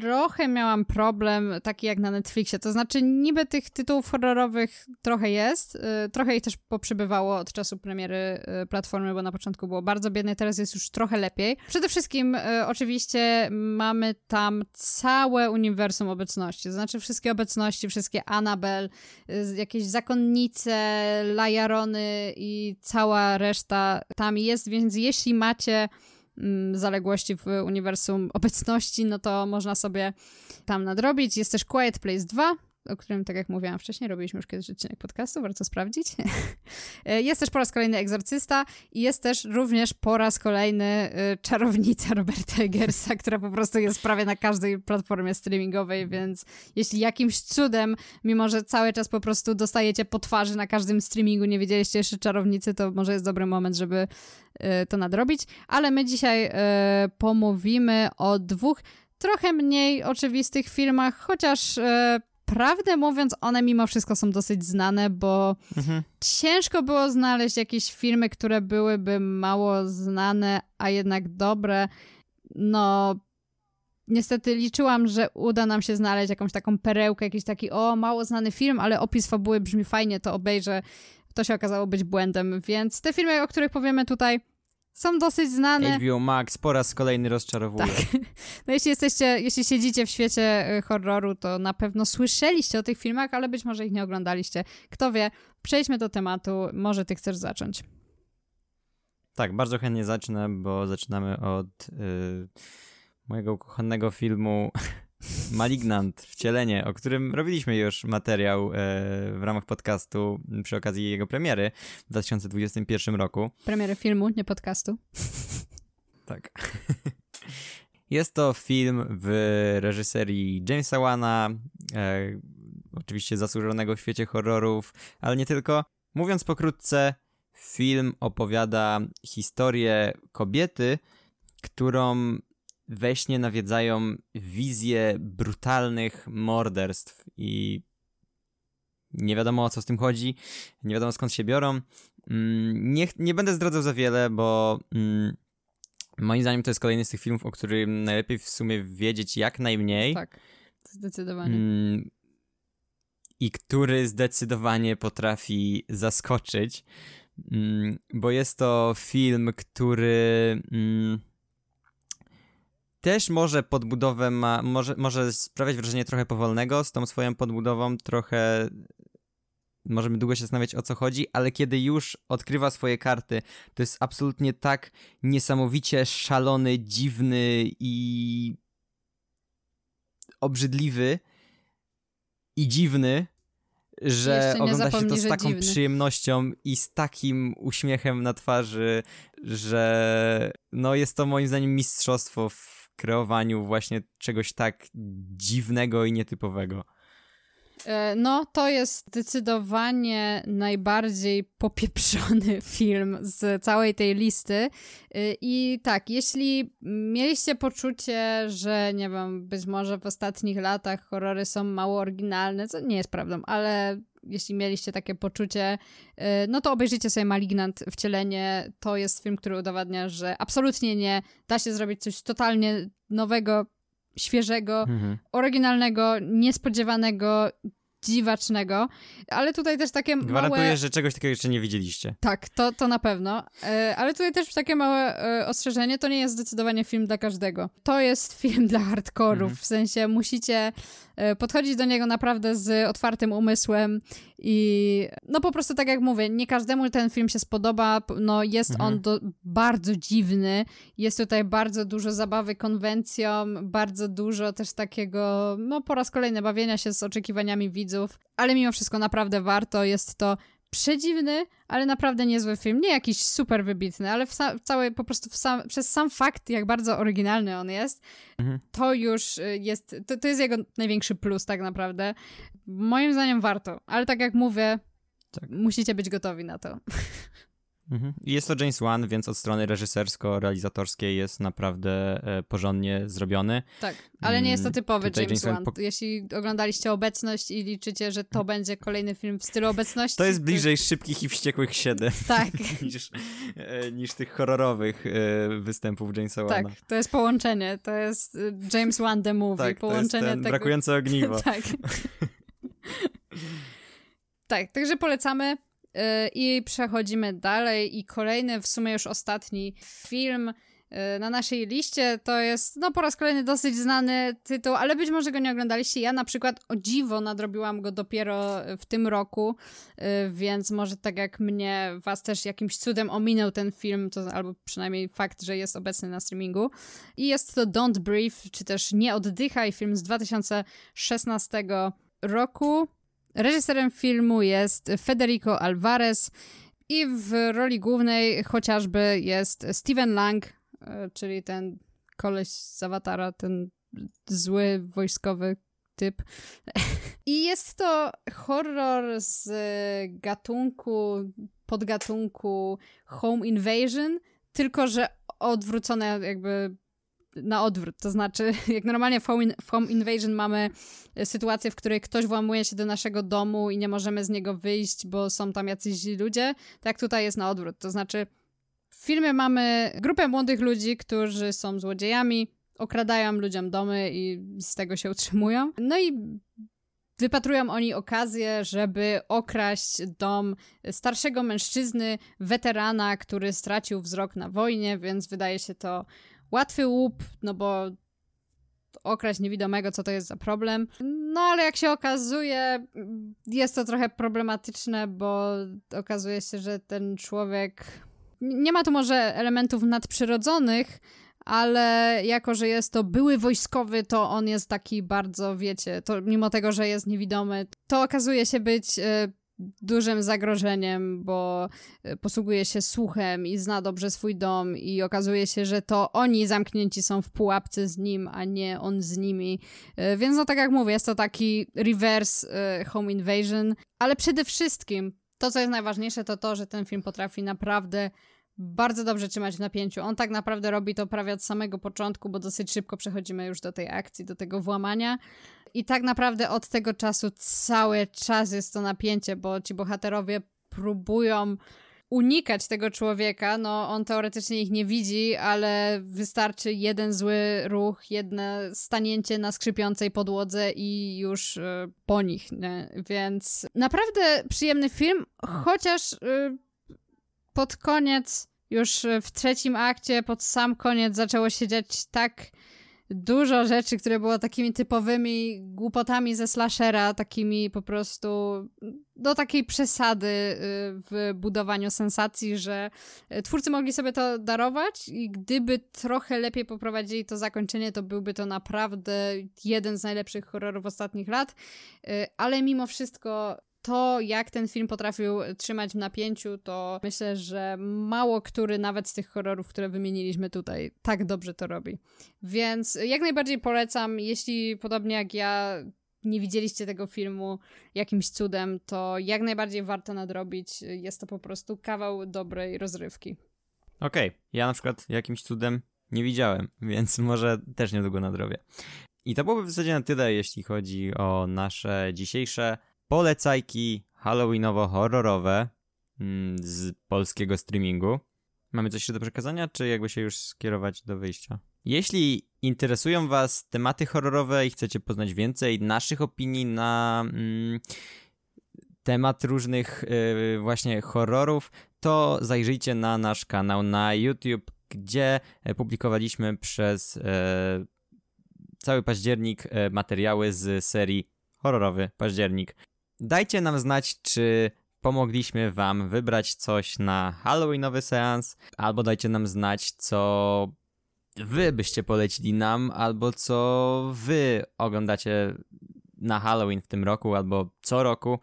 trochę miałam problem, taki jak na Netflixie. To znaczy, niby tych tytułów horrorowych trochę jest, y, trochę ich też poprzybywało od czasu premiery y, platformy, bo na początku było bardzo biedne, teraz jest już trochę lepiej. Przede wszystkim, oczywiście, mamy tam całe uniwersum obecności, to znaczy wszystkie obecności, wszystkie Annabel, jakieś zakonnice, Lajarony i cała reszta tam jest, więc jeśli macie Mm, zaległości w uniwersum obecności, no to można sobie tam nadrobić. Jest też Quiet Place 2, o którym, tak jak mówiłam wcześniej, robiliśmy już kiedyś odcinek podcastu, warto sprawdzić. jest też po raz kolejny Egzorcysta i jest też również po raz kolejny y, Czarownica Roberta Eggersa, która po prostu jest prawie na każdej platformie streamingowej, więc jeśli jakimś cudem, mimo że cały czas po prostu dostajecie po twarzy na każdym streamingu, nie wiedzieliście jeszcze Czarownicy, to może jest dobry moment, żeby y, to nadrobić. Ale my dzisiaj y, pomówimy o dwóch trochę mniej oczywistych filmach, chociaż prawdę mówiąc, one mimo wszystko są dosyć znane, bo mhm. ciężko było znaleźć jakieś filmy, które byłyby mało znane, a jednak dobre. No, niestety liczyłam, że uda nam się znaleźć jakąś taką perełkę, jakiś taki, o, mało znany film, ale opis fabuły brzmi fajnie, to obejrzę. To się okazało być błędem, więc te filmy, o których powiemy tutaj, są dosyć znane. HBO Max po raz kolejny rozczarowuje. Tak. No jeśli jesteście, jeśli siedzicie w świecie y, horroru, to na pewno słyszeliście o tych filmach, ale być może ich nie oglądaliście. Kto wie, przejdźmy do tematu, może ty chcesz zacząć. Tak, bardzo chętnie zacznę, bo zaczynamy od yy, mojego ukochanego filmu Malignant, wcielenie, o którym robiliśmy już materiał e, w ramach podcastu przy okazji jego premiery w 2021 roku. Premiery filmu, nie podcastu. Tak. Jest to film w reżyserii Jamesa Wana, e, oczywiście zasłużonego w świecie horrorów, ale nie tylko. Mówiąc pokrótce, film opowiada historię kobiety, którą we śnie nawiedzają wizje brutalnych morderstw i nie wiadomo o co z tym chodzi, nie wiadomo skąd się biorą. Mm, nie, nie będę zdradzał za wiele, bo mm, moim zdaniem to jest kolejny z tych filmów, o którym najlepiej w sumie wiedzieć jak najmniej. Tak, zdecydowanie. Mm, I który zdecydowanie potrafi zaskoczyć, bo jest to film, który też może podbudowę ma, może, może sprawiać wrażenie trochę powolnego z tą swoją podbudową, trochę możemy długo się zastanawiać o co chodzi, ale kiedy już odkrywa swoje karty, to jest absolutnie tak niesamowicie szalony, dziwny i obrzydliwy i dziwny, że ogląda się to z taką dziwny. przyjemnością i z takim uśmiechem na twarzy, że no jest to moim zdaniem mistrzostwo w kreowaniu właśnie czegoś tak dziwnego i nietypowego. E, no, to jest zdecydowanie najbardziej popieprzony film z całej tej listy. E, I tak, jeśli mieliście poczucie, że nie wiem, być może w ostatnich latach horrory są mało oryginalne, co nie jest prawdą, ale jeśli mieliście takie poczucie, y, no to obejrzyjcie sobie Malignant Wcielenie. To jest film, który udowadnia, że absolutnie nie da się zrobić coś totalnie nowego, świeżego, mhm. oryginalnego, niespodziewanego, dziwacznego, ale tutaj też takie Gwarantuję, małe... że czegoś takiego jeszcze nie widzieliście. Tak, to, to na pewno, e, ale tutaj też takie małe e, ostrzeżenie, to nie jest zdecydowanie film dla każdego. To jest film dla hardkorów, mhm. w sensie musicie e, podchodzić do niego naprawdę z otwartym umysłem i no po prostu tak jak mówię, nie każdemu ten film się spodoba, no jest mhm. on do, bardzo dziwny, jest tutaj bardzo dużo zabawy konwencją, bardzo dużo też takiego, no po raz kolejny bawienia się z oczekiwaniami widzów, ale mimo wszystko naprawdę warto, jest to przedziwny, ale naprawdę niezły film. Nie jakiś super wybitny, ale w, w całej, po prostu sam, przez sam fakt, jak bardzo oryginalny on jest, mhm. to już y, jest, to, to jest jego największy plus tak naprawdę. Moim zdaniem warto, ale tak jak mówię, tak. musicie być gotowi na to. Mhm. Jest to James Wan, więc od strony reżysersko-realizatorskiej jest naprawdę e, porządnie zrobiony. Tak, ale nie jest to mm, typowy James, James Wan. Po... Jeśli oglądaliście Obecność i liczycie, że to będzie kolejny film w stylu Obecności... To jest bliżej to... Szybkich i Wściekłych 7 tak. niż, e, niż tych horrorowych e, występów Jamesa Wana. Tak, to jest połączenie, to jest James Wan the Movie, tak, połączenie to jest tego... brakujące ogniwo. tak. tak, także polecamy. I przechodzimy dalej i kolejny, w sumie już ostatni film y, na naszej liście to jest, no po raz kolejny dosyć znany tytuł, ale być może go nie oglądaliście. Ja na przykład o dziwo nadrobiłam go dopiero w tym roku, y, więc może tak jak mnie, was też jakimś cudem ominął ten film, to, albo przynajmniej fakt, że jest obecny na streamingu. I jest to Don't Breathe, czy też Nie oddychaj, film z 2016 roku. Reżyserem filmu jest Federico Alvarez i w roli głównej chociażby jest Steven Lang, e, czyli ten koleś z Awatara, ten zły wojskowy typ. I jest to horror z gatunku, podgatunku Home Invasion, tylko że odwrócone jakby na odwrót. To znaczy, jak normalnie w Home, in, w home Invasion mamy e, sytuację, w której ktoś włamuje się do naszego domu i nie możemy z niego wyjść, bo są tam jacyś źli ludzie, tak tutaj jest na odwrót. To znaczy, w filmie mamy grupę młodych ludzi, którzy są złodziejami, okradają ludziom domy i z tego się utrzymują. No i wypatrują oni okazję, żeby okraść dom starszego mężczyzny, weterana, który stracił wzrok na wojnie, więc wydaje się to łatwy łup, no bo okraść niewidomego, co to jest za problem. No ale jak się okazuje, jest to trochę problematyczne, bo okazuje się, że ten człowiek. Nie ma tu może elementów nadprzyrodzonych, ale jako, że jest to były wojskowy, to on jest taki bardzo, wiecie, to mimo tego, że jest niewidomy, to okazuje się być e, dużym zagrożeniem, bo e, posługuje się słuchem i zna dobrze swój dom i okazuje się, że to oni zamknięci są w pułapce z nim, a nie on z nimi. E, więc no tak jak mówię, jest to taki reverse e, home invasion, ale przede wszystkim to, co jest najważniejsze, to to, że ten film potrafi naprawdę bardzo dobrze trzymać w napięciu. On tak naprawdę robi to prawie od samego początku, bo dosyć szybko przechodzimy już do tej akcji, do tego włamania. I tak naprawdę od tego czasu cały czas jest to napięcie, bo ci bohaterowie próbują unikać tego człowieka. No, on teoretycznie ich nie widzi, ale wystarczy jeden zły ruch, jedno stanięcie na skrzypiącej podłodze i już y, po nich. Nie? Więc naprawdę przyjemny film, chociaż y, pod koniec, już w trzecim akcie, pod sam koniec zaczęło się dziać tak dużo rzeczy, które było takimi typowymi głupotami ze slashera, takimi po prostu do takiej przesady y, w budowaniu sensacji, że y, twórcy mogli sobie to darować i gdyby trochę lepiej poprowadzili to zakończenie, to byłby to naprawdę jeden z najlepszych horrorów ostatnich lat, y, ale mimo wszystko to, jak ten film potrafił trzymać w napięciu, to myślę, że mało który nawet z tych horrorów, które wymieniliśmy tutaj, tak dobrze to robi. Więc jak najbardziej polecam, jeśli podobnie jak ja nie widzieliście tego filmu jakimś cudem, to jak najbardziej warto nadrobić. Jest to po prostu kawał dobrej rozrywki. Okej, okay. ja na przykład jakimś cudem nie widziałem, więc może też niedługo nadrobię. I to byłoby w zasadzie na tyle, jeśli chodzi o nasze dzisiejsze polecajki halloweenowo-horrorowe mm, z polskiego streamingu. Mamy coś jeszcze do przekazania, czy jakby się już skierować do wyjścia? Jeśli interesują Was tematy horrorowe i chcecie poznać więcej naszych opinii na mm, temat różnych y, właśnie horrorów, to zajrzyjcie na nasz kanał na YouTube, gdzie publikowaliśmy przez e, cały październik e, materiały z serii Horrorowy Październik. Dajcie nam znać, czy pomogliśmy Wam wybrać coś na Halloweenowy seans, albo dajcie nam znać, co Wy byście polecili nam, albo co Wy oglądacie na Halloween w tym roku, albo co roku.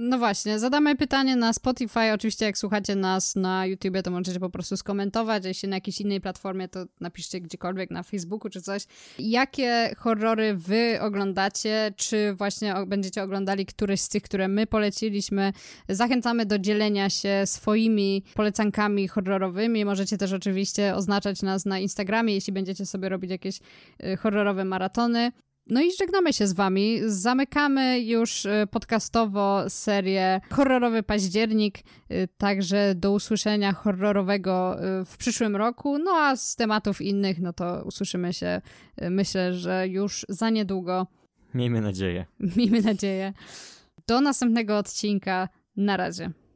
No właśnie, zadamy pytanie na Spotify. Oczywiście, jak słuchacie nas na YouTubie, to możecie po prostu skomentować. Jeśli na jakiejś innej platformie, to napiszcie gdziekolwiek na Facebooku czy coś. Jakie horrory wy oglądacie? Czy właśnie będziecie oglądali któreś z tych, które my poleciliśmy? Zachęcamy do dzielenia się swoimi polecankami horrorowymi. Możecie też oczywiście oznaczać nas na Instagramie, jeśli będziecie sobie robić jakieś y, horrorowe maratony. No i żegnamy się z wami. Zamykamy już y, podcastowo serię Horrorowy Październik, y, także do usłyszenia horrorowego y, w przyszłym roku. No a z tematów innych, no to usłyszymy się myślę, że już za niedługo. Miejmy nadzieję. Miejmy nadzieję. Do następnego odcinka. Na razie.